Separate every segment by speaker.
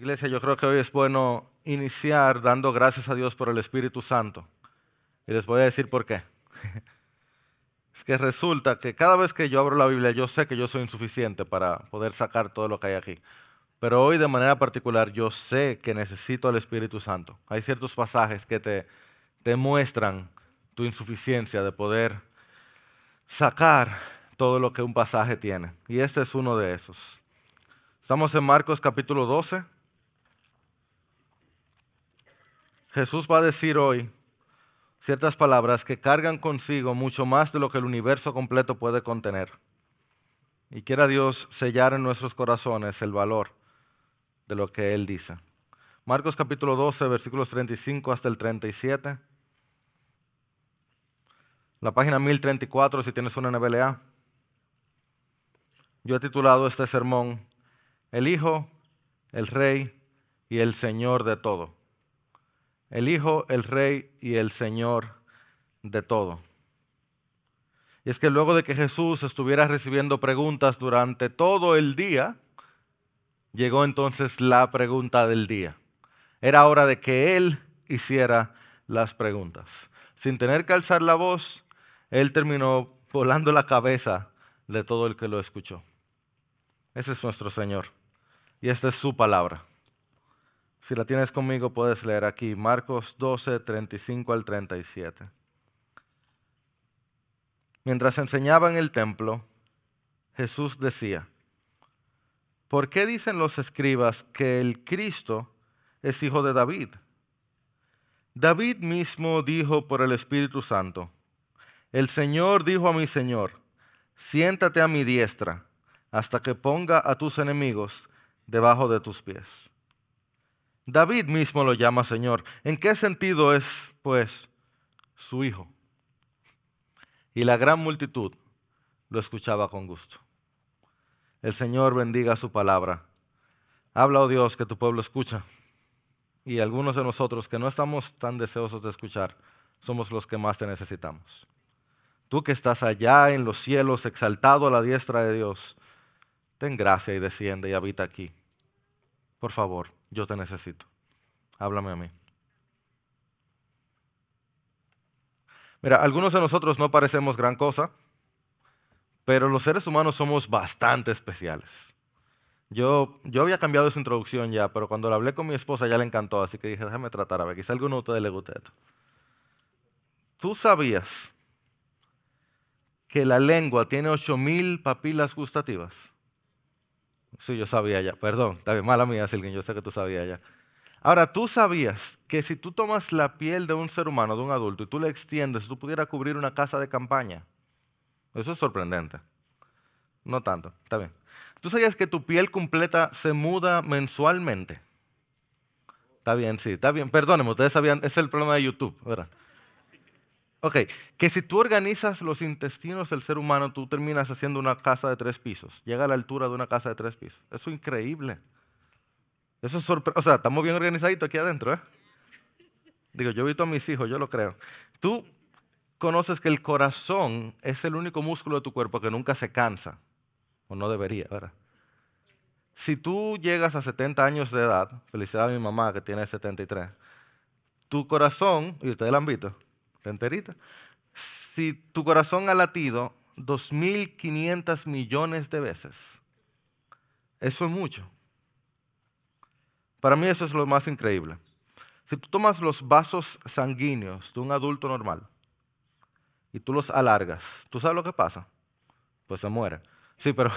Speaker 1: Iglesia, yo creo que hoy es bueno iniciar dando gracias a Dios por el Espíritu Santo. Y les voy a decir por qué. Es que resulta que cada vez que yo abro la Biblia, yo sé que yo soy insuficiente para poder sacar todo lo que hay aquí. Pero hoy de manera particular yo sé que necesito al Espíritu Santo. Hay ciertos pasajes que te, te muestran tu insuficiencia de poder sacar todo lo que un pasaje tiene. Y este es uno de esos. Estamos en Marcos capítulo 12. Jesús va a decir hoy ciertas palabras que cargan consigo mucho más de lo que el universo completo puede contener. Y quiera Dios sellar en nuestros corazones el valor de lo que Él dice. Marcos capítulo 12, versículos 35 hasta el 37. La página 1034 si tienes una NBLA. Yo he titulado este sermón El Hijo, el Rey y el Señor de todo el Hijo, el Rey y el Señor de todo. Y es que luego de que Jesús estuviera recibiendo preguntas durante todo el día, llegó entonces la pregunta del día. Era hora de que Él hiciera las preguntas. Sin tener que alzar la voz, Él terminó volando la cabeza de todo el que lo escuchó. Ese es nuestro Señor. Y esta es su palabra. Si la tienes conmigo, puedes leer aquí Marcos 12, 35 al 37. Mientras enseñaba en el templo, Jesús decía, ¿por qué dicen los escribas que el Cristo es hijo de David? David mismo dijo por el Espíritu Santo, el Señor dijo a mi Señor, siéntate a mi diestra hasta que ponga a tus enemigos debajo de tus pies. David mismo lo llama Señor. ¿En qué sentido es, pues, su hijo? Y la gran multitud lo escuchaba con gusto. El Señor bendiga su palabra. Habla, oh Dios, que tu pueblo escucha. Y algunos de nosotros que no estamos tan deseosos de escuchar, somos los que más te necesitamos. Tú que estás allá en los cielos, exaltado a la diestra de Dios, ten gracia y desciende y habita aquí. Por favor yo te necesito. Háblame a mí. Mira, algunos de nosotros no parecemos gran cosa, pero los seres humanos somos bastante especiales. Yo, yo había cambiado esa introducción ya, pero cuando la hablé con mi esposa ya le encantó, así que dije, déjame tratar a ver, quizá a alguno de ustedes le guste esto. ¿Tú sabías que la lengua tiene 8000 papilas gustativas? Sí, yo sabía ya. Perdón, está bien, mala mía, Silvin, yo sé que tú sabías ya. Ahora, tú sabías que si tú tomas la piel de un ser humano, de un adulto, y tú la extiendes, tú pudieras cubrir una casa de campaña. Eso es sorprendente. No tanto, está bien. ¿Tú sabías que tu piel completa se muda mensualmente? Está bien, sí, está bien. Perdónenme, ustedes sabían, es el problema de YouTube, ¿verdad? Ok, que si tú organizas los intestinos del ser humano, tú terminas haciendo una casa de tres pisos. Llega a la altura de una casa de tres pisos. Eso es increíble. Eso es O sea, estamos bien organizaditos aquí adentro, ¿eh? Digo, yo he visto a mis hijos, yo lo creo. Tú conoces que el corazón es el único músculo de tu cuerpo que nunca se cansa. O no debería, ¿verdad? Si tú llegas a 70 años de edad, felicidad a mi mamá que tiene 73, tu corazón, y ustedes lo han visto, enterita. Si tu corazón ha latido 2.500 millones de veces, eso es mucho. Para mí eso es lo más increíble. Si tú tomas los vasos sanguíneos de un adulto normal y tú los alargas, ¿tú sabes lo que pasa? Pues se muere. Sí, pero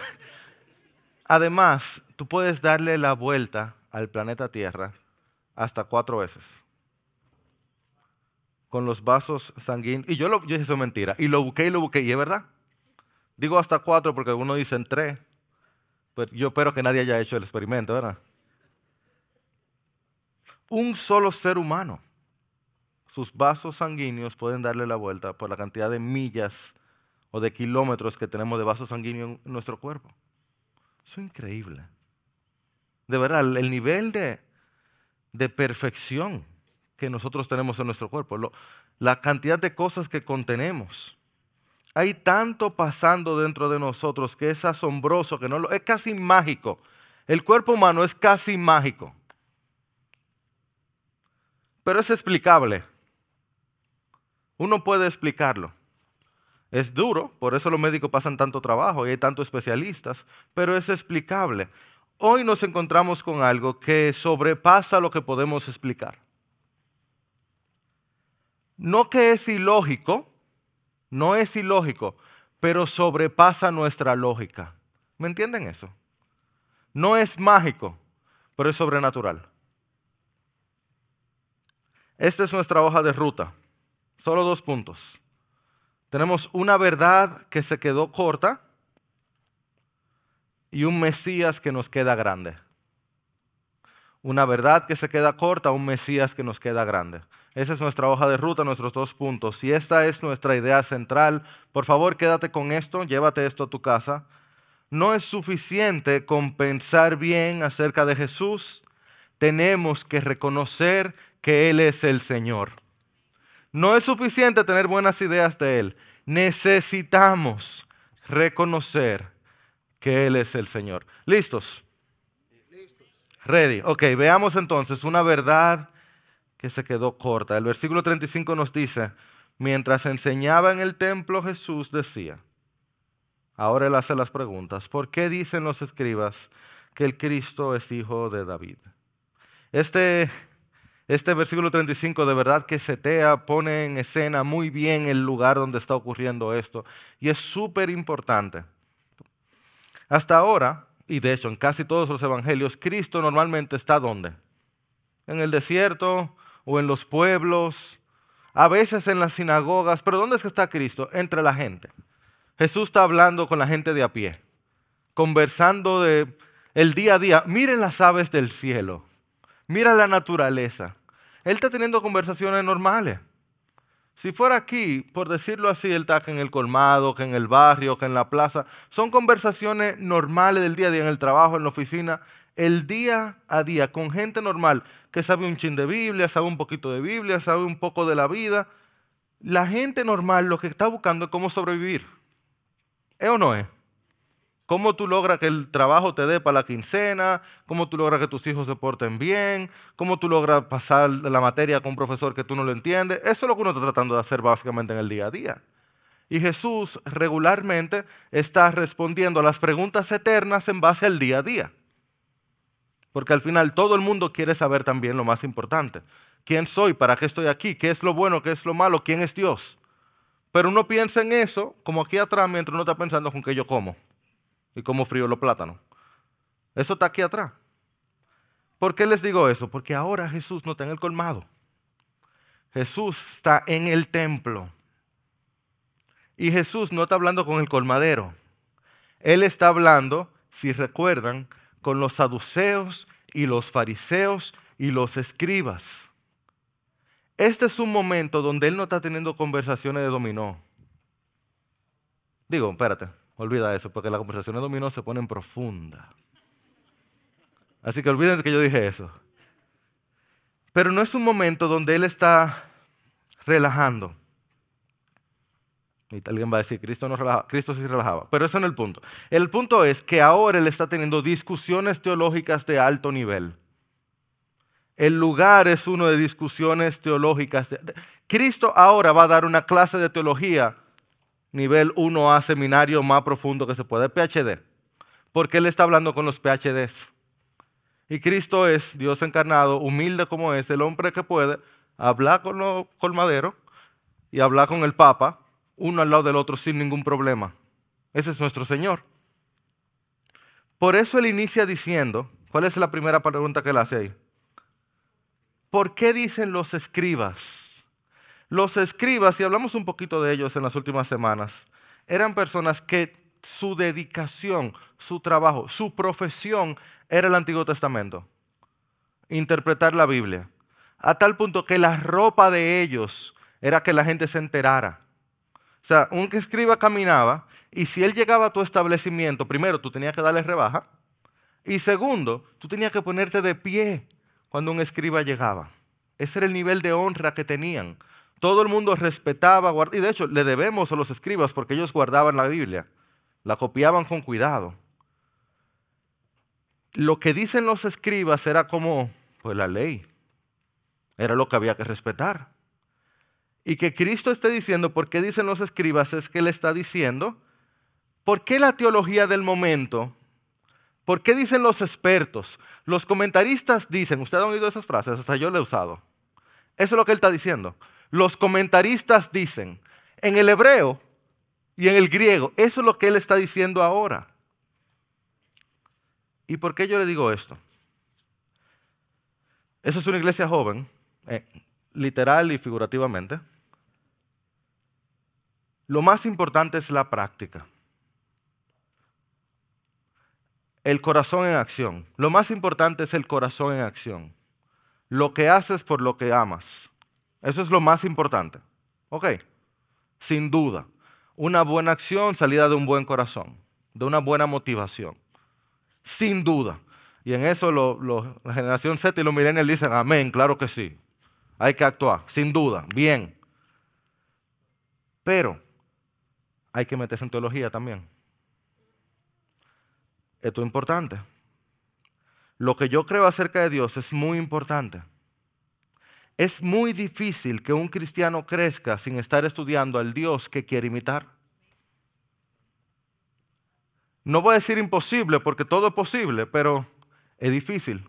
Speaker 1: además tú puedes darle la vuelta al planeta Tierra hasta cuatro veces con los vasos sanguíneos. Y yo, lo, yo dije, eso es mentira. Y lo busqué y lo busqué. Y es verdad. Digo hasta cuatro porque algunos dicen tres. Pero yo espero que nadie haya hecho el experimento, ¿verdad? Un solo ser humano. Sus vasos sanguíneos pueden darle la vuelta por la cantidad de millas o de kilómetros que tenemos de vasos sanguíneos en nuestro cuerpo. Eso es increíble. De verdad, el nivel de, de perfección que nosotros tenemos en nuestro cuerpo, la cantidad de cosas que contenemos. Hay tanto pasando dentro de nosotros que es asombroso, que no lo, es casi mágico. El cuerpo humano es casi mágico. pero es explicable. Uno puede explicarlo. Es duro, por eso los médicos pasan tanto trabajo y hay tantos especialistas, pero es explicable. Hoy nos encontramos con algo que sobrepasa lo que podemos explicar. No que es ilógico, no es ilógico, pero sobrepasa nuestra lógica. ¿Me entienden eso? No es mágico, pero es sobrenatural. Esta es nuestra hoja de ruta. Solo dos puntos. Tenemos una verdad que se quedó corta y un Mesías que nos queda grande. Una verdad que se queda corta, un Mesías que nos queda grande. Esa es nuestra hoja de ruta, nuestros dos puntos. Y esta es nuestra idea central. Por favor, quédate con esto, llévate esto a tu casa. No es suficiente con pensar bien acerca de Jesús. Tenemos que reconocer que Él es el Señor. No es suficiente tener buenas ideas de Él. Necesitamos reconocer que Él es el Señor. ¿Listos? Ready. Ok, veamos entonces una verdad que se quedó corta. El versículo 35 nos dice, mientras enseñaba en el templo Jesús decía, ahora él hace las preguntas, ¿por qué dicen los escribas que el Cristo es hijo de David? Este este versículo 35 de verdad que setea, pone en escena muy bien el lugar donde está ocurriendo esto. Y es súper importante. Hasta ahora, y de hecho en casi todos los evangelios, Cristo normalmente está ¿dónde? En el desierto o en los pueblos, a veces en las sinagogas. Pero ¿dónde es que está Cristo? Entre la gente. Jesús está hablando con la gente de a pie, conversando de el día a día. Miren las aves del cielo. Mira la naturaleza. Él está teniendo conversaciones normales. Si fuera aquí, por decirlo así, él está en el colmado, que en el barrio, que en la plaza. Son conversaciones normales del día a día, en el trabajo, en la oficina, el día a día, con gente normal que sabe un chin de Biblia, sabe un poquito de Biblia, sabe un poco de la vida. La gente normal lo que está buscando es cómo sobrevivir. ¿Es o no es? cómo tú logras que el trabajo te dé para la quincena, cómo tú logras que tus hijos se porten bien, cómo tú logras pasar la materia con un profesor que tú no lo entiendes. Eso es lo que uno está tratando de hacer básicamente en el día a día. Y Jesús regularmente está respondiendo a las preguntas eternas en base al día a día. Porque al final todo el mundo quiere saber también lo más importante. ¿Quién soy? ¿Para qué estoy aquí? ¿Qué es lo bueno? ¿Qué es lo malo? ¿Quién es Dios? Pero uno piensa en eso como aquí atrás mientras uno está pensando con qué yo como y cómo frío los plátanos. Eso está aquí atrás. ¿Por qué les digo eso? Porque ahora Jesús no está en el colmado. Jesús está en el templo. Y Jesús no está hablando con el colmadero. Él está hablando, si recuerdan, con los saduceos y los fariseos y los escribas. Este es un momento donde él no está teniendo conversaciones de dominó. Digo, espérate, Olvida eso, porque las conversaciones dominó se ponen profundas. Así que olviden que yo dije eso. Pero no es un momento donde él está relajando. Alguien va a decir, Cristo no relajaba, Cristo sí relajaba. Pero eso no es el punto. El punto es que ahora él está teniendo discusiones teológicas de alto nivel. El lugar es uno de discusiones teológicas. Cristo ahora va a dar una clase de teología nivel 1A, seminario más profundo que se puede, PhD. Porque Él está hablando con los PhDs. Y Cristo es, Dios encarnado, humilde como es, el hombre que puede hablar con los colmaderos y hablar con el Papa, uno al lado del otro sin ningún problema. Ese es nuestro Señor. Por eso Él inicia diciendo, ¿cuál es la primera pregunta que Él hace ahí? ¿Por qué dicen los escribas? Los escribas, y hablamos un poquito de ellos en las últimas semanas, eran personas que su dedicación, su trabajo, su profesión era el Antiguo Testamento. Interpretar la Biblia. A tal punto que la ropa de ellos era que la gente se enterara. O sea, un escriba caminaba y si él llegaba a tu establecimiento, primero tú tenías que darle rebaja y segundo, tú tenías que ponerte de pie cuando un escriba llegaba. Ese era el nivel de honra que tenían. Todo el mundo respetaba, y de hecho le debemos a los escribas porque ellos guardaban la Biblia, la copiaban con cuidado. Lo que dicen los escribas era como, pues la ley. Era lo que había que respetar. Y que Cristo esté diciendo, ¿por qué dicen los escribas? Es que Él está diciendo, ¿por qué la teología del momento? ¿Por qué dicen los expertos? Los comentaristas dicen, ustedes han oído esas frases, hasta yo le he usado. Eso es lo que Él está diciendo. Los comentaristas dicen, en el hebreo y en el griego, eso es lo que Él está diciendo ahora. ¿Y por qué yo le digo esto? Eso es una iglesia joven, eh, literal y figurativamente. Lo más importante es la práctica. El corazón en acción. Lo más importante es el corazón en acción. Lo que haces por lo que amas. Eso es lo más importante. ¿Ok? Sin duda. Una buena acción salida de un buen corazón, de una buena motivación. Sin duda. Y en eso la generación Z y los millennials dicen, amén, claro que sí. Hay que actuar, sin duda, bien. Pero hay que meterse en teología también. Esto es importante. Lo que yo creo acerca de Dios es muy importante. Es muy difícil que un cristiano crezca sin estar estudiando al Dios que quiere imitar. No voy a decir imposible porque todo es posible, pero es difícil.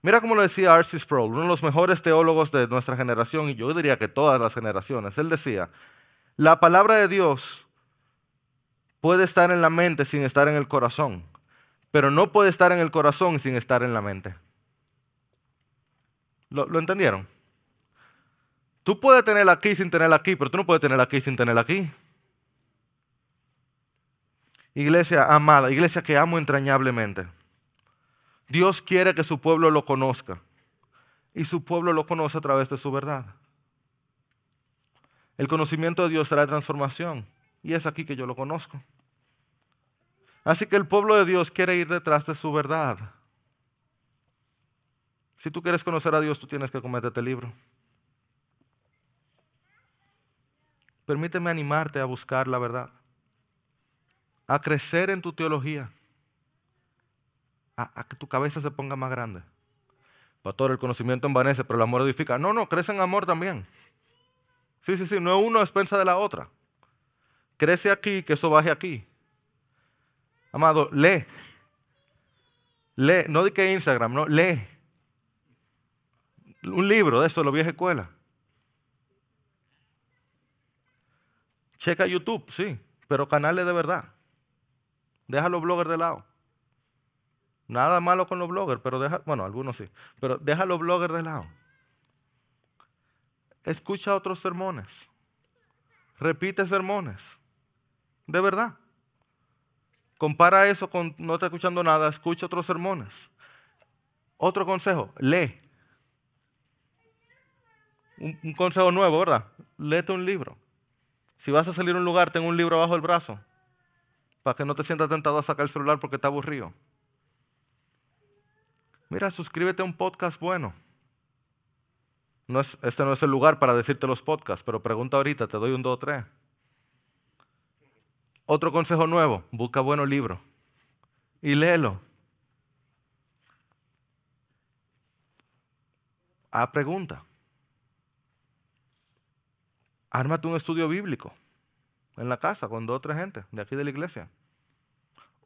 Speaker 1: Mira cómo lo decía R.C. Sproul, uno de los mejores teólogos de nuestra generación, y yo diría que todas las generaciones. Él decía, la palabra de Dios puede estar en la mente sin estar en el corazón, pero no puede estar en el corazón sin estar en la mente. ¿Lo, entendieron? Tú puedes tenerla aquí sin tenerla aquí, pero tú no puedes tenerla aquí sin tenerla aquí. Iglesia amada, iglesia que amo entrañablemente. Dios quiere que su pueblo lo conozca. Y su pueblo lo conoce a través de su verdad. El conocimiento de Dios será transformación. Y es aquí que yo lo conozco. Así que el pueblo de Dios quiere ir detrás de su verdad. Si tú quieres conocer a Dios, tú tienes que comerte este libro. Permíteme animarte a buscar la verdad, a crecer en tu teología a, que tu cabeza se ponga más grande. Pastor, el conocimiento envanece, pero el amor edifica. No, no, crece en amor también. Sí, sí, sí, no es uno expensa de la otra. Crece aquí, que eso baje aquí. Amado, lee. Lee, no di que Instagram, no, lee. Un libro de eso, la vieja escuela. Checa YouTube, sí, pero canales de verdad. Deja los bloggers de lado. Nada malo con los bloggers, pero deja, bueno, algunos sí, pero deja los bloggers de lado. Escucha otros sermones. Repite sermones. De verdad. Compara eso con no está escuchando nada, escucha otros sermones. Otro consejo, lee. Un, consejo nuevo, ¿verdad? Léete un libro. Si vas a salir a un lugar, ten un libro bajo el brazo. Para que no te sientas tentado a sacar el celular porque está aburrido. Mira, suscríbete a un podcast bueno. No es, este no es el lugar para decirte los podcasts, pero pregunta ahorita, te doy un 2 o 3. Otro consejo nuevo, busca buenos libros y léelo. A pregunta. Ármate un estudio bíblico en la casa con dos o tres gente de aquí de la iglesia.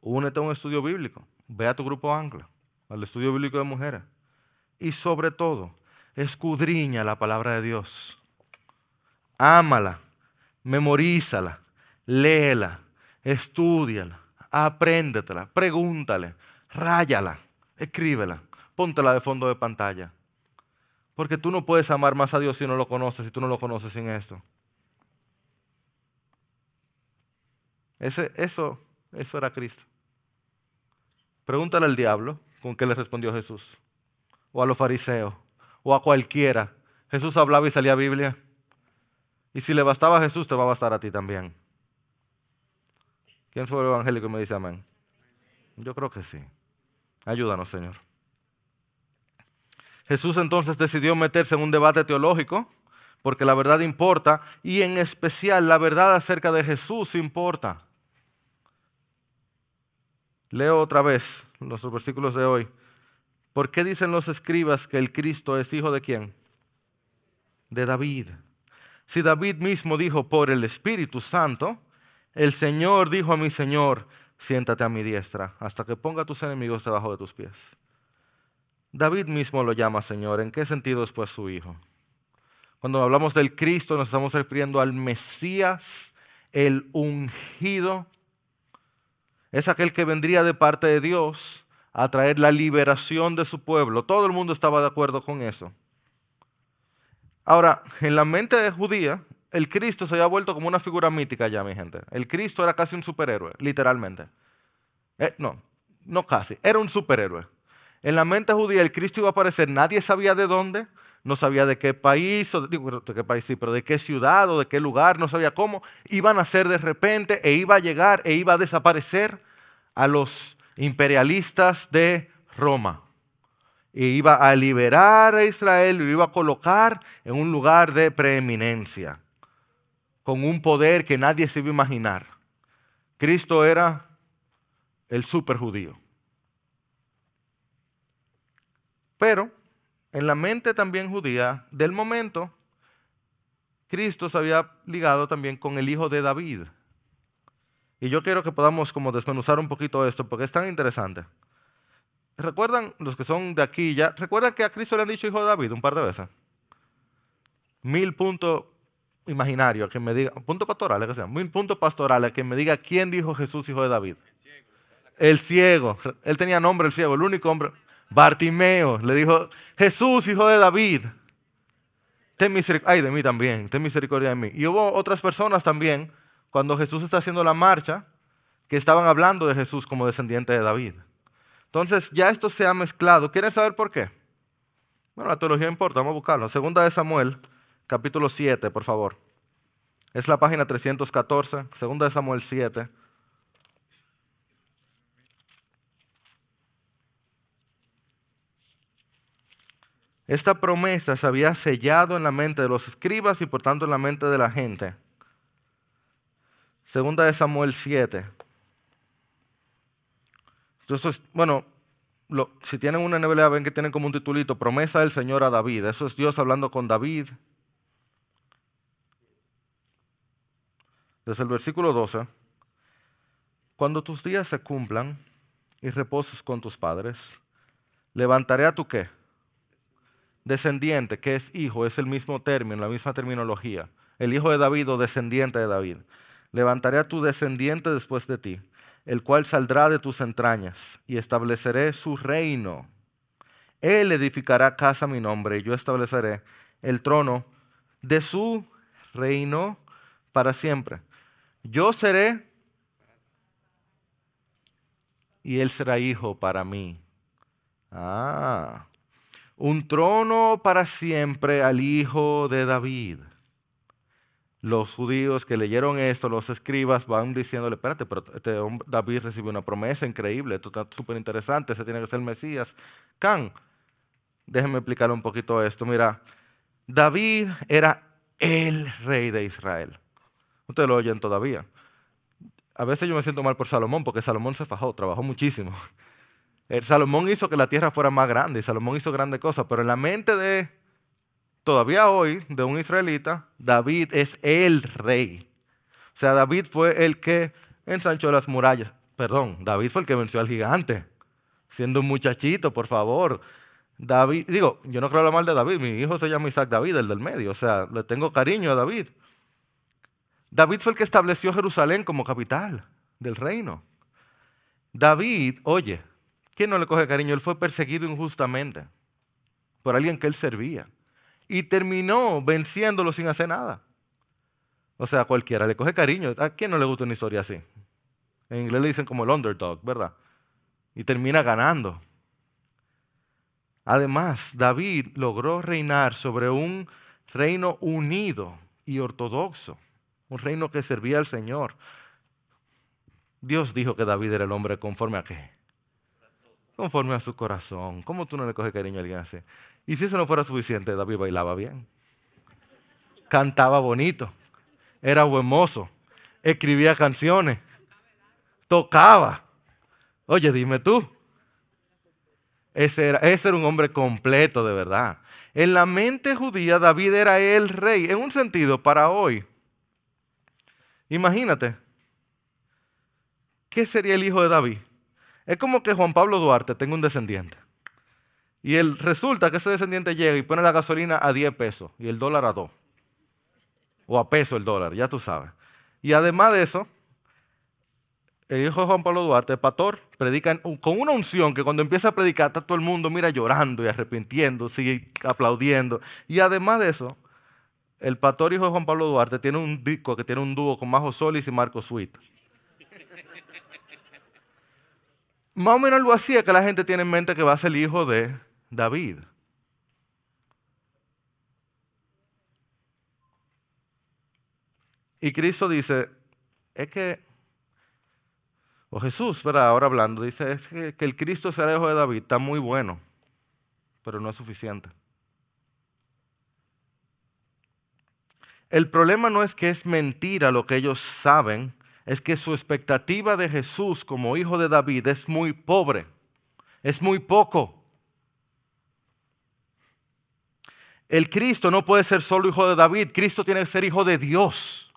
Speaker 1: Únete a un estudio bíblico. Ve a tu grupo ancla al estudio bíblico de mujeres. Y sobre todo, escudriña la palabra de Dios. Ámala, memorízala, léela, estudiala, apréndetela, pregúntale, ráyala, escríbela, póntela de fondo de pantalla. Porque tú no puedes amar más a Dios si no lo conoces, si tú no lo conoces sin esto. Ese, eso, eso era Cristo. Pregúntale al diablo con qué le respondió Jesús. O a los fariseos. O a cualquiera. Jesús hablaba y salía Biblia. Y si le bastaba a Jesús, te va a bastar a ti también. ¿Quién fue el evangélico y me dice amén? Yo creo que sí. Ayúdanos, Señor. Jesús entonces decidió meterse en un debate teológico, porque la verdad importa, y en especial la verdad acerca de Jesús importa. Leo otra vez los versículos de hoy. ¿Por qué dicen los escribas que el Cristo es hijo de quién? de David. Si David mismo dijo por el Espíritu Santo, el Señor dijo a mi Señor, siéntate a mi diestra hasta que ponga a tus enemigos debajo de tus pies. David mismo lo llama Señor. ¿En qué sentido es pues su hijo? Cuando hablamos del Cristo nos estamos refiriendo al Mesías, el ungido. Es aquel que vendría de parte de Dios a traer la liberación de su pueblo. Todo el mundo estaba de acuerdo con eso. Ahora, en la mente de judía, el Cristo se había vuelto como una figura mítica ya, mi gente. El Cristo era casi un superhéroe, literalmente. Eh, no, no casi, era un superhéroe. En la mente judía el Cristo iba a aparecer, nadie sabía de dónde, no sabía de qué país, o de, qué país sí, pero de qué ciudad o de qué lugar, no sabía cómo. Iban a ser de repente e iba a llegar e iba a desaparecer a los imperialistas de Roma. E iba a liberar a Israel y lo iba a colocar en un lugar de preeminencia con un poder que nadie se iba a imaginar. Cristo era el super judío. Pero en la mente también judía del momento, Cristo se había ligado también con el hijo de David. Y yo quiero que podamos como desmenuzar un poquito esto porque es tan interesante. ¿Recuerdan los que son de aquí ya? ¿Recuerdan que a Cristo le han dicho hijo de David un par de veces? Mil puntos imaginario a que me diga, punto pastoral, que sea, un punto pastoral a que me diga quién dijo Jesús, hijo de David. El ciego. Él tenía nombre, el ciego, el único hombre. Bartimeo le dijo, Jesús, hijo de David. Ten misericordia, ay de mí también, ten misericordia de mí. Y hubo otras personas también, cuando Jesús está haciendo la marcha, que estaban hablando de Jesús como descendiente de David. Entonces ya esto se ha mezclado. ¿Quieren saber por qué? Bueno, la teología importa, vamos a buscarlo. Segunda de Samuel capítulo 7, por favor. Es la página 314, segunda de Samuel 7. Esta promesa se había sellado en la mente de los escribas y por tanto en la mente de la gente. Segunda de Samuel 7. Entonces, bueno, si tienen una NBLA, ven que tienen como un titulito, promesa del Señor a David. Eso es Dios hablando con David desde el versículo 12, cuando tus días se cumplan y reposes con tus padres, levantaré a tu qué? Descendiente, que es hijo, es el mismo término, la misma terminología. El hijo de David o descendiente de David. Levantaré a tu descendiente después de ti, el cual saldrá de tus entrañas, y estableceré su reino. Él edificará casa a mi nombre, y yo estableceré el trono de su reino para siempre yo seré y él será hijo para mí. Ah, un trono para siempre al hijo de David. Los judíos que leyeron esto, los escribas, van diciéndole, espérate, pero este David recibió una promesa increíble, esto está súper interesante, ese tiene que ser el Mesías. Can, déjenme explicarle un poquito esto. Mira, David era el rey de Israel. Ustedes lo oyen todavía. A veces yo me siento mal por Salomón, porque Salomón se fajó, trabajó muchísimo. El Salomón hizo que la tierra fuera más grande, y Salomón hizo grandes cosas, pero en la mente de, todavía hoy, de un israelita, David es el rey. O sea, David fue el que ensanchó las murallas. Perdón, David fue el que venció al gigante, siendo un muchachito, por favor. David, digo, yo no creo hablar mal de David, mi hijo se llama Isaac David, el del medio, o sea, le tengo cariño a David. David fue el que estableció Jerusalén como capital del reino. David, oye, ¿quién no le coge cariño? Él fue perseguido injustamente por alguien que él servía. Y terminó venciéndolo sin hacer nada. O sea, cualquiera le coge cariño. ¿A quién no le gusta una historia así? En inglés le dicen como el underdog, ¿verdad? Y termina ganando. Además, David logró reinar sobre un reino unido y ortodoxo un reino que servía al Señor. Dios dijo que David era el hombre conforme a qué? Conforme a su corazón. ¿Cómo tú no le coges cariño a alguien así? Y si eso no fuera suficiente, David bailaba bien. Cantaba bonito. Era buen mozo. Escribía canciones. Tocaba. Oye, dime tú. Ese era, ese era un hombre completo de verdad. En la mente judía, David era el rey. En un sentido, para hoy, imagínate, ¿qué sería el hijo de David? Es como que Juan Pablo Duarte tenga un descendiente. Y resulta que ese descendiente llega y pone la gasolina a 10 pesos y el dólar a 2. O a peso el dólar, ya tú sabes. Y además de eso, el hijo de Juan Pablo Duarte, el pastor, predica con una unción que cuando empieza a predicar está todo el mundo, mira, llorando y arrepintiendo, sigue aplaudiendo. Y además de eso, el pastor hijo de Juan Pablo Duarte tiene un disco que tiene un dúo con Majo Solis y Marco Sweet. Más o menos algo así es que la gente tiene en mente que va a ser el hijo de David. Y Cristo dice, es que, o Jesús, ¿verdad? Ahora hablando, dice, es que, que el Cristo sea el hijo de David está muy bueno, pero no es suficiente. El problema no es que es mentira lo que ellos saben, es que su expectativa de Jesús como hijo de David es muy pobre, es muy poco. El Cristo no puede ser solo hijo de David, Cristo tiene que ser hijo de Dios.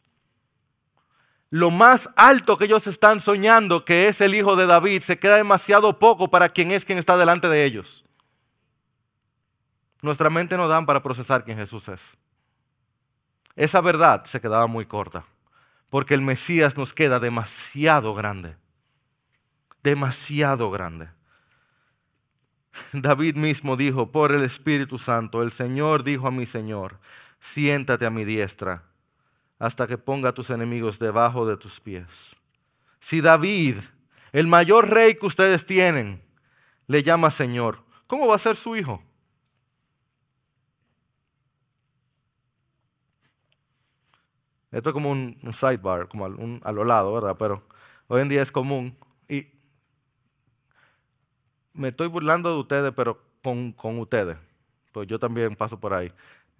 Speaker 1: Lo más alto que ellos están soñando, que es el hijo de David, se queda demasiado poco para quien es quien está delante de ellos. Nuestra mente no dan para procesar quién Jesús es. Esa verdad se quedaba muy corta, porque el Mesías nos queda demasiado grande, demasiado grande. David mismo dijo, por el Espíritu Santo, el Señor dijo a mi Señor, siéntate a mi diestra hasta que ponga a tus enemigos debajo de tus pies. Si David, el mayor rey que ustedes tienen, le llama Señor, ¿cómo va a ser su hijo? Esto es como un, sidebar, como a lo lado, ¿verdad? Pero hoy en día es común. Y me estoy burlando de ustedes, pero con, con ustedes. Pues yo también paso por ahí.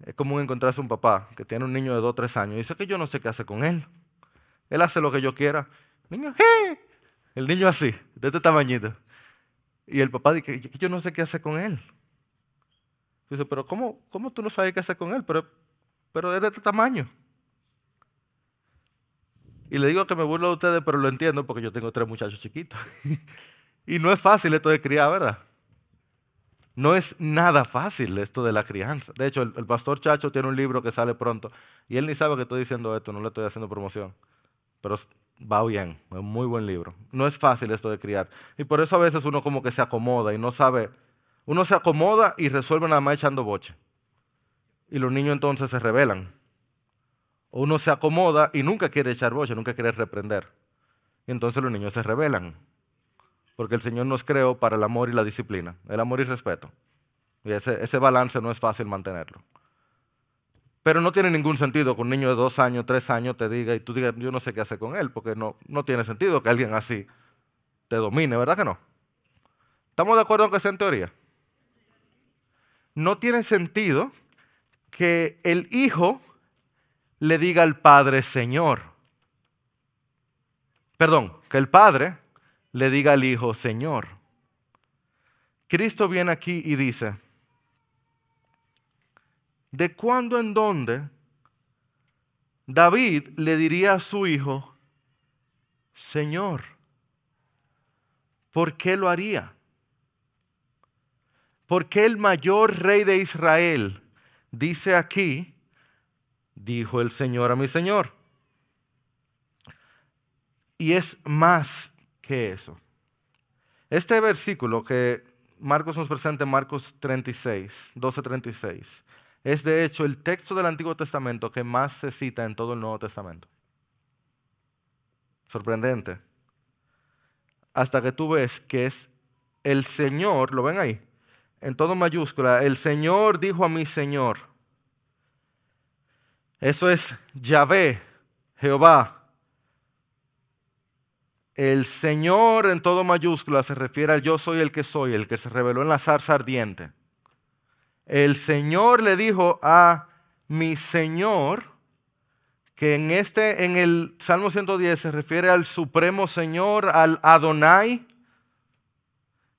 Speaker 1: Es común encontrarse un papá que tiene un niño de 2 o 3 años y dice que yo no sé qué hace con él. Él hace lo que yo quiera. Niño, ¡hey! El niño así, de este tamañito. Y el papá dice que yo no sé qué hace con él. Dice, pero ¿cómo, ¿cómo tú no sabes qué hacer con él? Pero, pero es de este tamaño. Y le digo que me burlo de ustedes, pero lo entiendo porque yo tengo tres muchachos chiquitos. y no es fácil esto de criar, ¿verdad? No es nada fácil esto de la crianza. De hecho, el, pastor Chacho tiene un libro que sale pronto y él ni sabe que estoy diciendo esto, no le estoy haciendo promoción. Pero va bien, es un muy buen libro. No es fácil esto de criar. Y por eso a veces uno como que se acomoda y no sabe. Uno se acomoda y resuelve nada más echando boche. Y los niños entonces se rebelan uno se acomoda y nunca quiere echar boche, nunca quiere reprender. Y entonces los niños se rebelan. Porque el Señor nos creó para el amor y la disciplina, el amor y respeto. Y ese, ese balance no es fácil mantenerlo. Pero no tiene ningún sentido que un niño de dos años, tres años te diga y tú digas, yo no sé qué hacer con él, porque no, no tiene sentido que alguien así te domine, ¿verdad que no? ¿Estamos de acuerdo en que sea en teoría? No tiene sentido que el hijo le diga al Padre Señor. Perdón, que el Padre le diga al Hijo Señor. Cristo viene aquí y dice, ¿de cuándo en dónde David le diría a su hijo, Señor? ¿Por qué lo haría? Porque el mayor rey de Israel dice aquí dijo el Señor a mi Señor. Y es más que eso. Este versículo que Marcos nos presenta en Marcos 36, 12:36, es de hecho el texto del Antiguo Testamento que más se cita en todo el Nuevo Testamento. Sorprendente. Hasta que tú ves que es el Señor, ¿lo ven ahí? En todo mayúscula, el Señor dijo a mi Señor, eso es Yahvé, Jehová. El Señor en todo mayúscula se refiere al yo soy el que soy, el que se reveló en la zarza ardiente. El Señor le dijo a mi Señor, que en este, en el Salmo 110 se refiere al Supremo Señor, al Adonai,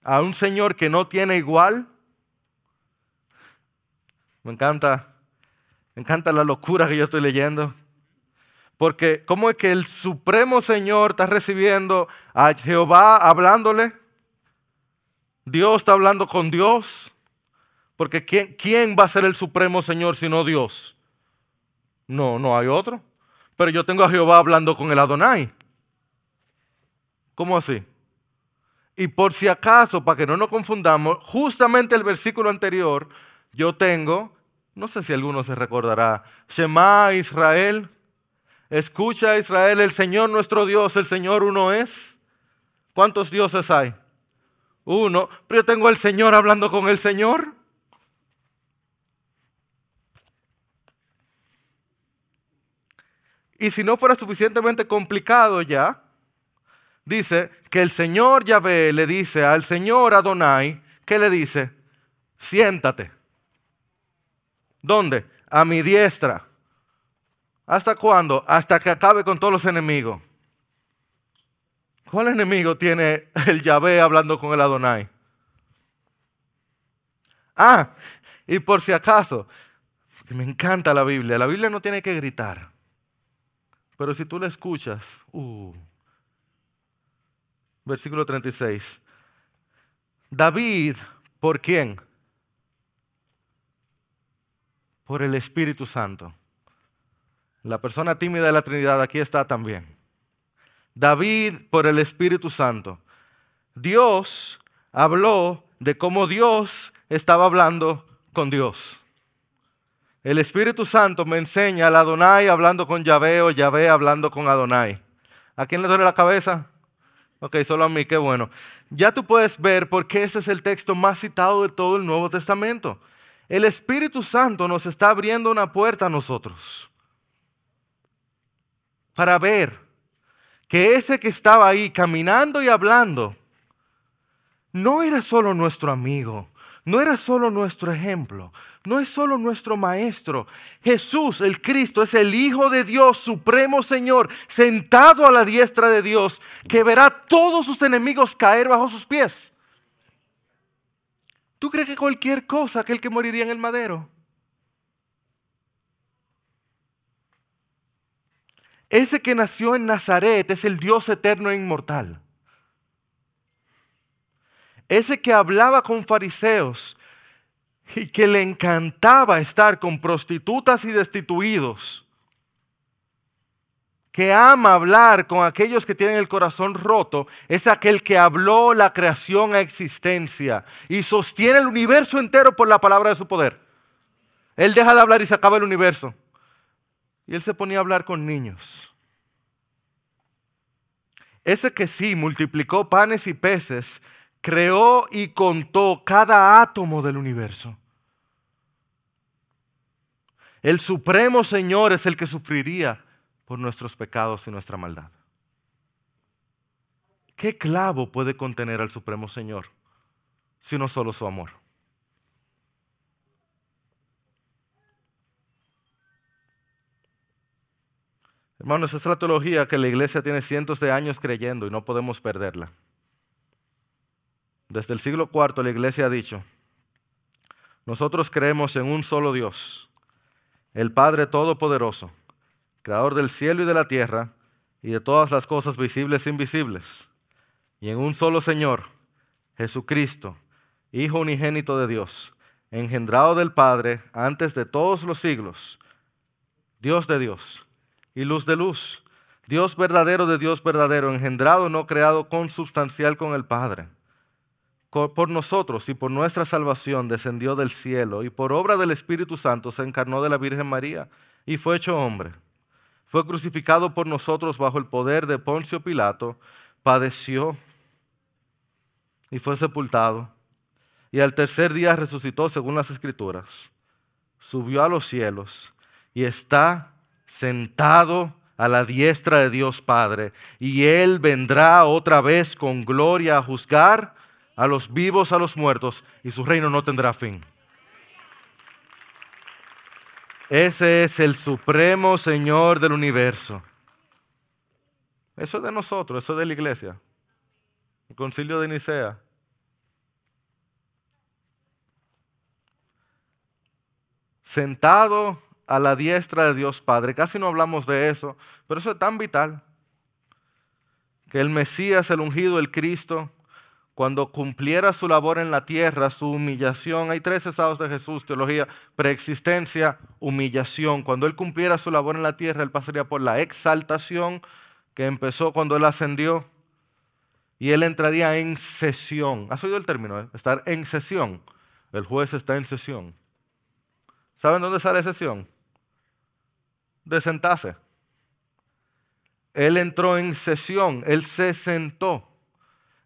Speaker 1: a un Señor que no tiene igual. Me encanta, me encanta la locura que yo estoy leyendo. Porque ¿cómo es que el Supremo Señor está recibiendo a Jehová hablándole? Dios está hablando con Dios. Porque ¿quién, ¿quién, va a ser el Supremo Señor sino Dios? No, no hay otro. Pero yo tengo a Jehová hablando con el Adonai. ¿Cómo así? Y por si acaso, para que no nos confundamos, justamente el versículo anterior, yo tengo, no sé si alguno se recordará, Shema Israel, escucha Israel, el Señor nuestro Dios, el Señor uno es. ¿Cuántos dioses hay? Uno, pero yo tengo el Señor hablando con el Señor. Y si no fuera suficientemente complicado ya, dice que el Señor Yahvé le dice al Señor Adonai, ¿qué le dice? Siéntate. ¿Dónde? A mi diestra. ¿Hasta cuándo? Hasta que acabe con todos los enemigos. ¿Cuál enemigo tiene el Yahvé hablando con el Adonai? Ah, y por si acaso, que me encanta la Biblia, la Biblia no tiene que gritar. Pero si tú la escuchas, uh, versículo 36. David, ¿por quién? Por el Espíritu Santo. La persona tímida de la Trinidad aquí está también. David por el Espíritu Santo. Dios habló de cómo Dios estaba hablando con Dios. El Espíritu Santo me enseña al Adonai hablando con Yahvé o Yahvé hablando con Adonai. ¿A quién le duele la cabeza? Ok, solo a mí, qué bueno. Ya tú puedes ver por qué ese es el texto más citado de todo el Nuevo Testamento. El Espíritu Santo nos está abriendo una puerta a nosotros para ver que ese que estaba ahí caminando y hablando no era solo nuestro amigo, no era solo nuestro ejemplo, no es solo nuestro maestro. Jesús, el Cristo, es el Hijo de Dios, Supremo Señor, sentado a la diestra de Dios, que verá todos sus enemigos caer bajo sus pies. ¿Tú crees que cualquier cosa, aquel que moriría en el madero? Ese que nació en Nazaret es el Dios eterno e inmortal. Ese que hablaba con fariseos y que le encantaba estar con prostitutas y destituidos, que ama hablar con aquellos que tienen el corazón roto, es aquel que habló la creación a existencia y sostiene el universo entero por la palabra de su poder. Él deja de hablar y se acaba el universo. Y él se ponía a hablar con niños. Ese que sí multiplicó panes y peces, creó y contó cada átomo del universo. El Supremo Señor es el que sufriría por nuestros pecados y nuestra maldad. ¿Qué clavo puede contener al Supremo Señor sino solo su amor? Hermanos, es la teología que la iglesia tiene cientos de años creyendo y no podemos perderla. Desde el siglo IV la iglesia ha dicho, nosotros creemos en un solo Dios, el Padre Todopoderoso, Creador del cielo y de la tierra y de todas las cosas visibles e invisibles, y en un solo Señor, Jesucristo, Hijo unigénito de Dios, engendrado del Padre antes de todos los siglos, Dios de Dios y luz de luz, Dios verdadero de Dios verdadero, engendrado, no creado, consubstancial con el Padre por nosotros y por nuestra salvación descendió del cielo y por obra del Espíritu Santo se encarnó de la Virgen María y fue hecho hombre. Fue crucificado por nosotros bajo el poder de Poncio Pilato, padeció y fue sepultado. Y al tercer día resucitó según las escrituras. Subió a los cielos y está sentado a la diestra de Dios Padre. Y Él vendrá otra vez con gloria a juzgar a los vivos, a los muertos, y su reino no tendrá fin. Ese es el supremo Señor del universo. Eso es de nosotros, eso es de la iglesia. El concilio de Nicea. Sentado a la diestra de Dios Padre. Casi no hablamos de eso, pero eso es tan vital. Que el Mesías, el ungido, el Cristo, cuando cumpliera su labor en la tierra, su humillación, hay tres estados de Jesús, teología, preexistencia, humillación. Cuando Él cumpliera su labor en la tierra, Él pasaría por la exaltación que empezó cuando Él ascendió y Él entraría en sesión. ¿Has oído el término? Eh? Estar en sesión. El juez está en sesión. ¿Saben dónde sale sesión? De sentarse. Él entró en sesión, Él se sentó.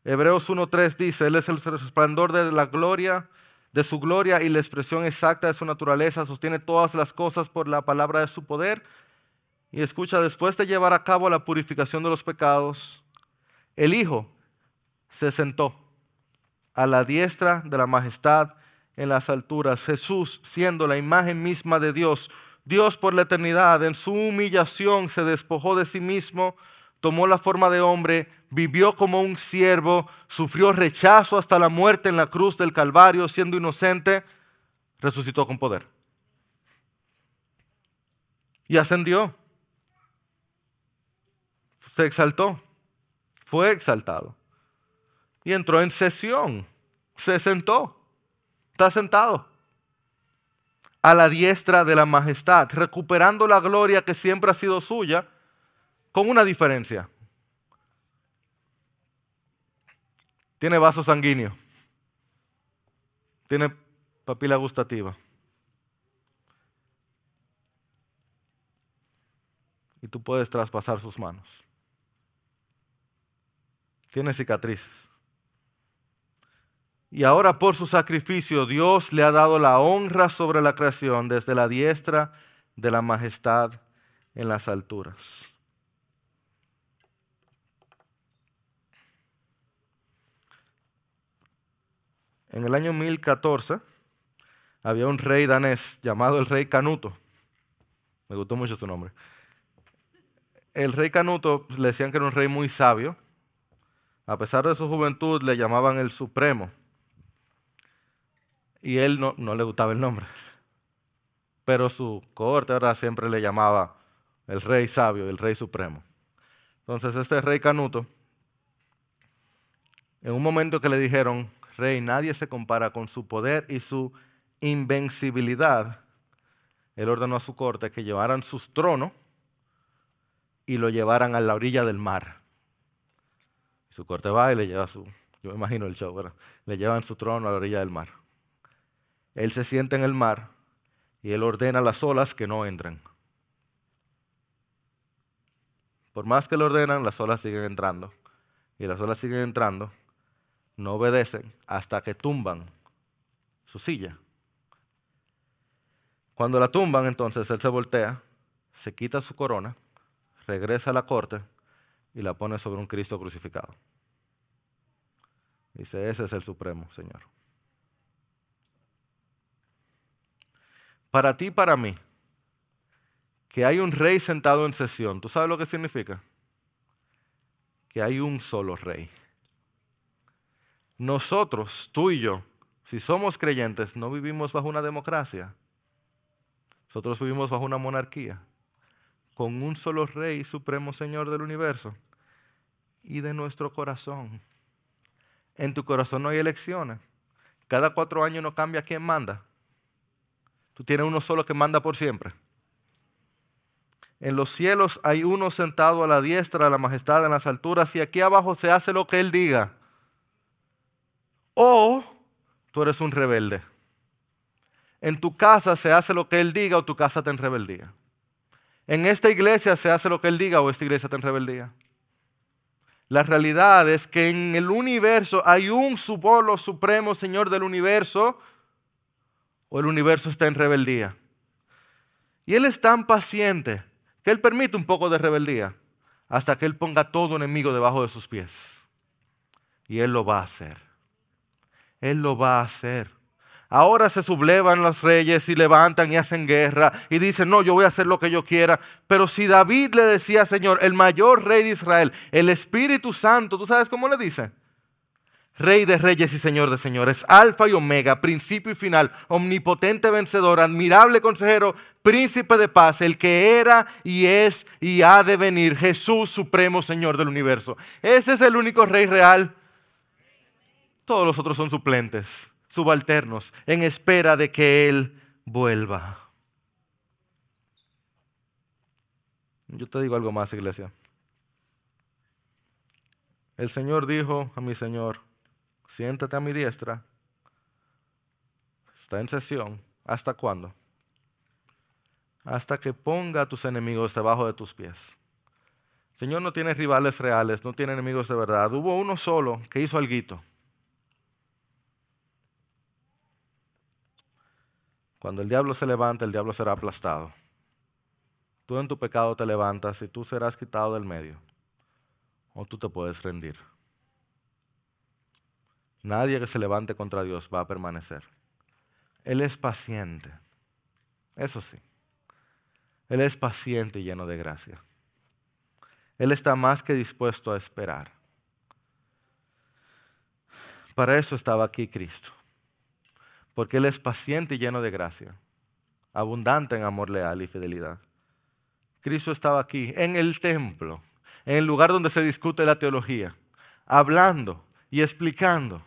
Speaker 1: Hebreos 1.3 dice, Él es el resplandor de la gloria, de su gloria y la expresión exacta de su naturaleza, sostiene todas las cosas por la palabra de su poder. Y escucha, después de llevar a cabo la purificación de los pecados, el Hijo se sentó a la diestra de la majestad en las alturas. Jesús, siendo la imagen misma de Dios, Dios por la eternidad, en su humillación se despojó de sí mismo, tomó la forma de hombre, vivió como un siervo, sufrió rechazo hasta la muerte en la cruz del Calvario, siendo inocente, resucitó con poder. Y ascendió. Se exaltó. Fue exaltado. Y entró en sesión. Se sentó. Está sentado. A la diestra de la majestad, recuperando la gloria que siempre ha sido suya, con una diferencia Tiene vaso sanguíneo. Tiene papila gustativa. Y tú puedes traspasar sus manos. Tiene cicatrices. Y ahora por su sacrificio Dios le ha dado la honra sobre la creación desde la diestra de la majestad en las alturas. En el año 1014 había un rey danés llamado el rey Canuto. Me gustó mucho su nombre. El rey Canuto le decían que era un rey muy sabio. A pesar de su juventud le llamaban el Supremo. Y él no, le gustaba el nombre. Pero su cohorte ahora siempre le llamaba el rey sabio, el rey supremo. Entonces este rey Canuto, en un momento que le dijeron, rey, nadie se compara con su poder y su invencibilidad. Él ordenó a su corte que llevaran sus tronos y lo llevaran a la orilla del mar. Su corte va y le lleva su, yo me imagino el show, ¿verdad? le llevan su trono a la orilla del mar. Él se sienta en el mar y él ordena a las olas que no entren. Por más que lo ordenan, las olas siguen entrando. Y las olas siguen entrando no obedecen hasta que tumban su silla. Cuando la tumban, entonces él se voltea, se quita su corona, regresa a la corte y la pone sobre un Cristo crucificado. Dice, ese es el Supremo, Señor. Para ti y para mí, que hay un rey sentado en sesión, ¿tú sabes lo que significa? Que hay un solo rey. Nosotros, tú y yo, si somos creyentes, no vivimos bajo una democracia. Nosotros vivimos bajo una monarquía, con un solo rey, supremo Señor del universo, y de nuestro corazón. En tu corazón no hay elecciones. Cada cuatro años no cambia quién manda. Tú tienes uno solo que manda por siempre. En los cielos hay uno sentado a la diestra de la majestad en las alturas y aquí abajo se hace lo que Él diga o tú eres un rebelde. En tu casa se hace lo que Él diga o tu casa está en rebeldía. En esta iglesia se hace lo que Él diga o esta iglesia está en rebeldía. La realidad es que en el universo hay un subolo supremo Señor del universo o el universo está en rebeldía. Y Él es tan paciente que Él permite un poco de rebeldía hasta que Él ponga todo enemigo debajo de sus pies. Y Él lo va a hacer. Él lo va a hacer. Ahora se sublevan los reyes y levantan y hacen guerra y dicen, no, yo voy a hacer lo que yo quiera. Pero si David le decía, Señor, el mayor rey de Israel, el Espíritu Santo, ¿tú sabes cómo le dice? Rey de reyes y Señor de señores, Alfa y Omega, principio y final, omnipotente vencedor, admirable consejero, príncipe de paz, el que era y es y ha de venir, Jesús, supremo Señor del universo. Ese es el único Rey real. Todos los otros son suplentes, subalternos, en espera de que Él vuelva. Yo te digo algo más, iglesia. El Señor dijo a mi Señor, siéntate a mi diestra, está en sesión, ¿hasta cuándo? Hasta que ponga a tus enemigos debajo de tus pies. El Señor no tiene rivales reales, no tiene enemigos de verdad. Hubo uno solo que hizo algo. Cuando el diablo se levanta, el diablo será aplastado. Tú en tu pecado te levantas y tú serás quitado del medio. O tú te puedes rendir. Nadie que se levante contra Dios va a permanecer. Él es paciente. Eso sí. Él es paciente y lleno de gracia. Él está más que dispuesto a esperar. Para eso estaba aquí Cristo. Porque Él es paciente y lleno de gracia. Abundante en amor leal y fidelidad. Cristo estaba aquí, en el templo, en el lugar donde se discute la teología, hablando y explicando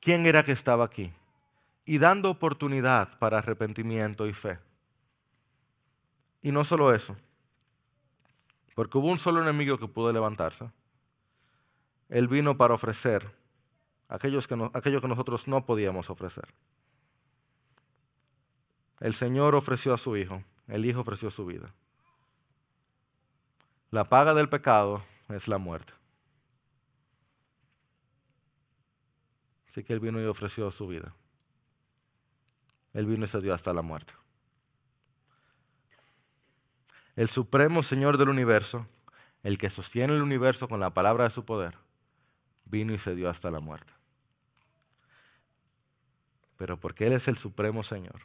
Speaker 1: quién era que estaba aquí y dando oportunidad para arrepentimiento y fe. Y no solo eso, porque hubo un solo enemigo que pudo levantarse. Él vino para ofrecer aquellos que aquello que nosotros no podíamos ofrecer. El Señor ofreció a su Hijo, el Hijo ofreció su vida. La paga del pecado es la muerte. Así que Él vino y ofreció su vida. Él vino y se dio hasta la muerte. El supremo Señor del universo, el que sostiene el universo con la palabra de su poder, vino y se dio hasta la muerte. Pero porque Él es el supremo Señor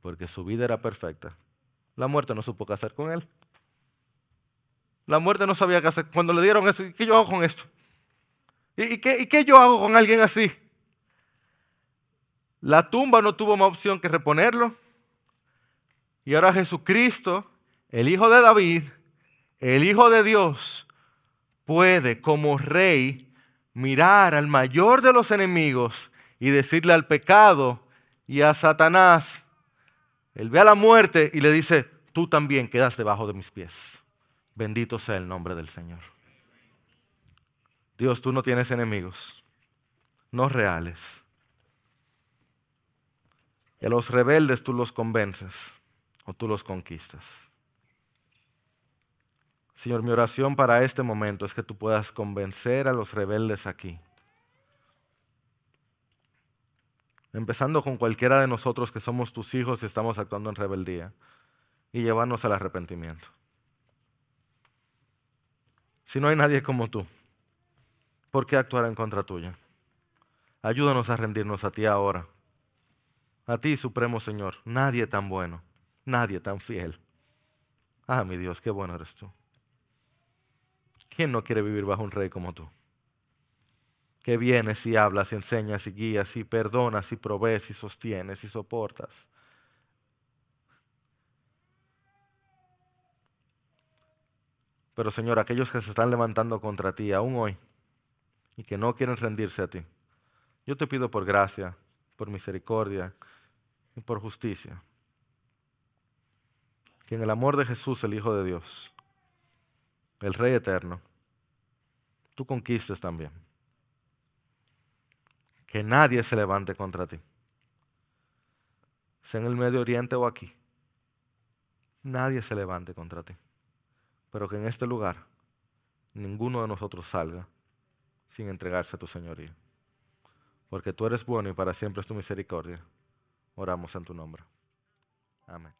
Speaker 1: porque su vida era perfecta, la muerte no supo qué hacer con Él. La muerte no sabía qué hacer. Cuando le dieron eso, ¿qué yo hago con esto? ¿Y, qué, ¿Y qué yo hago con alguien así? La tumba no tuvo más opción que reponerlo. Y ahora Jesucristo, el Hijo de David, el Hijo de Dios, puede como rey mirar al mayor de los enemigos y decirle al pecado y a Satanás, él ve a la muerte y le dice, tú también quedas debajo de mis pies. Bendito sea el nombre del Señor. Dios, tú no tienes enemigos, no reales. Y a los rebeldes tú los convences o tú los conquistas. Señor, mi oración para este momento es que tú puedas convencer a los rebeldes aquí. Empezando con cualquiera de nosotros que somos tus hijos y estamos actuando en rebeldía. Y llevarnos al arrepentimiento. Si no hay nadie como tú, ¿por qué actuar en contra tuya? Ayúdanos a rendirnos a ti ahora. A ti, Supremo Señor, nadie tan bueno, nadie tan fiel. Ah, mi Dios, qué bueno eres tú. ¿Quién no quiere vivir bajo un rey como tú? Que vienes y hablas y enseñas y guías y perdonas y provees y sostienes y soportas. Pero Señor, aquellos que se están levantando contra ti aún hoy y que no quieren rendirse a ti, yo te pido por gracia, por misericordia, y por justicia. Que en el amor de Jesús, el Hijo de Dios, el Rey eterno, tú conquistes también. Que nadie se levante contra ti. Sea en el Medio Oriente o aquí. Nadie se levante contra ti. Pero que en este lugar ninguno de nosotros salga sin entregarse a tu señoría. Porque tú eres bueno y para siempre es tu misericordia. Oramos en tu nombre. Amén.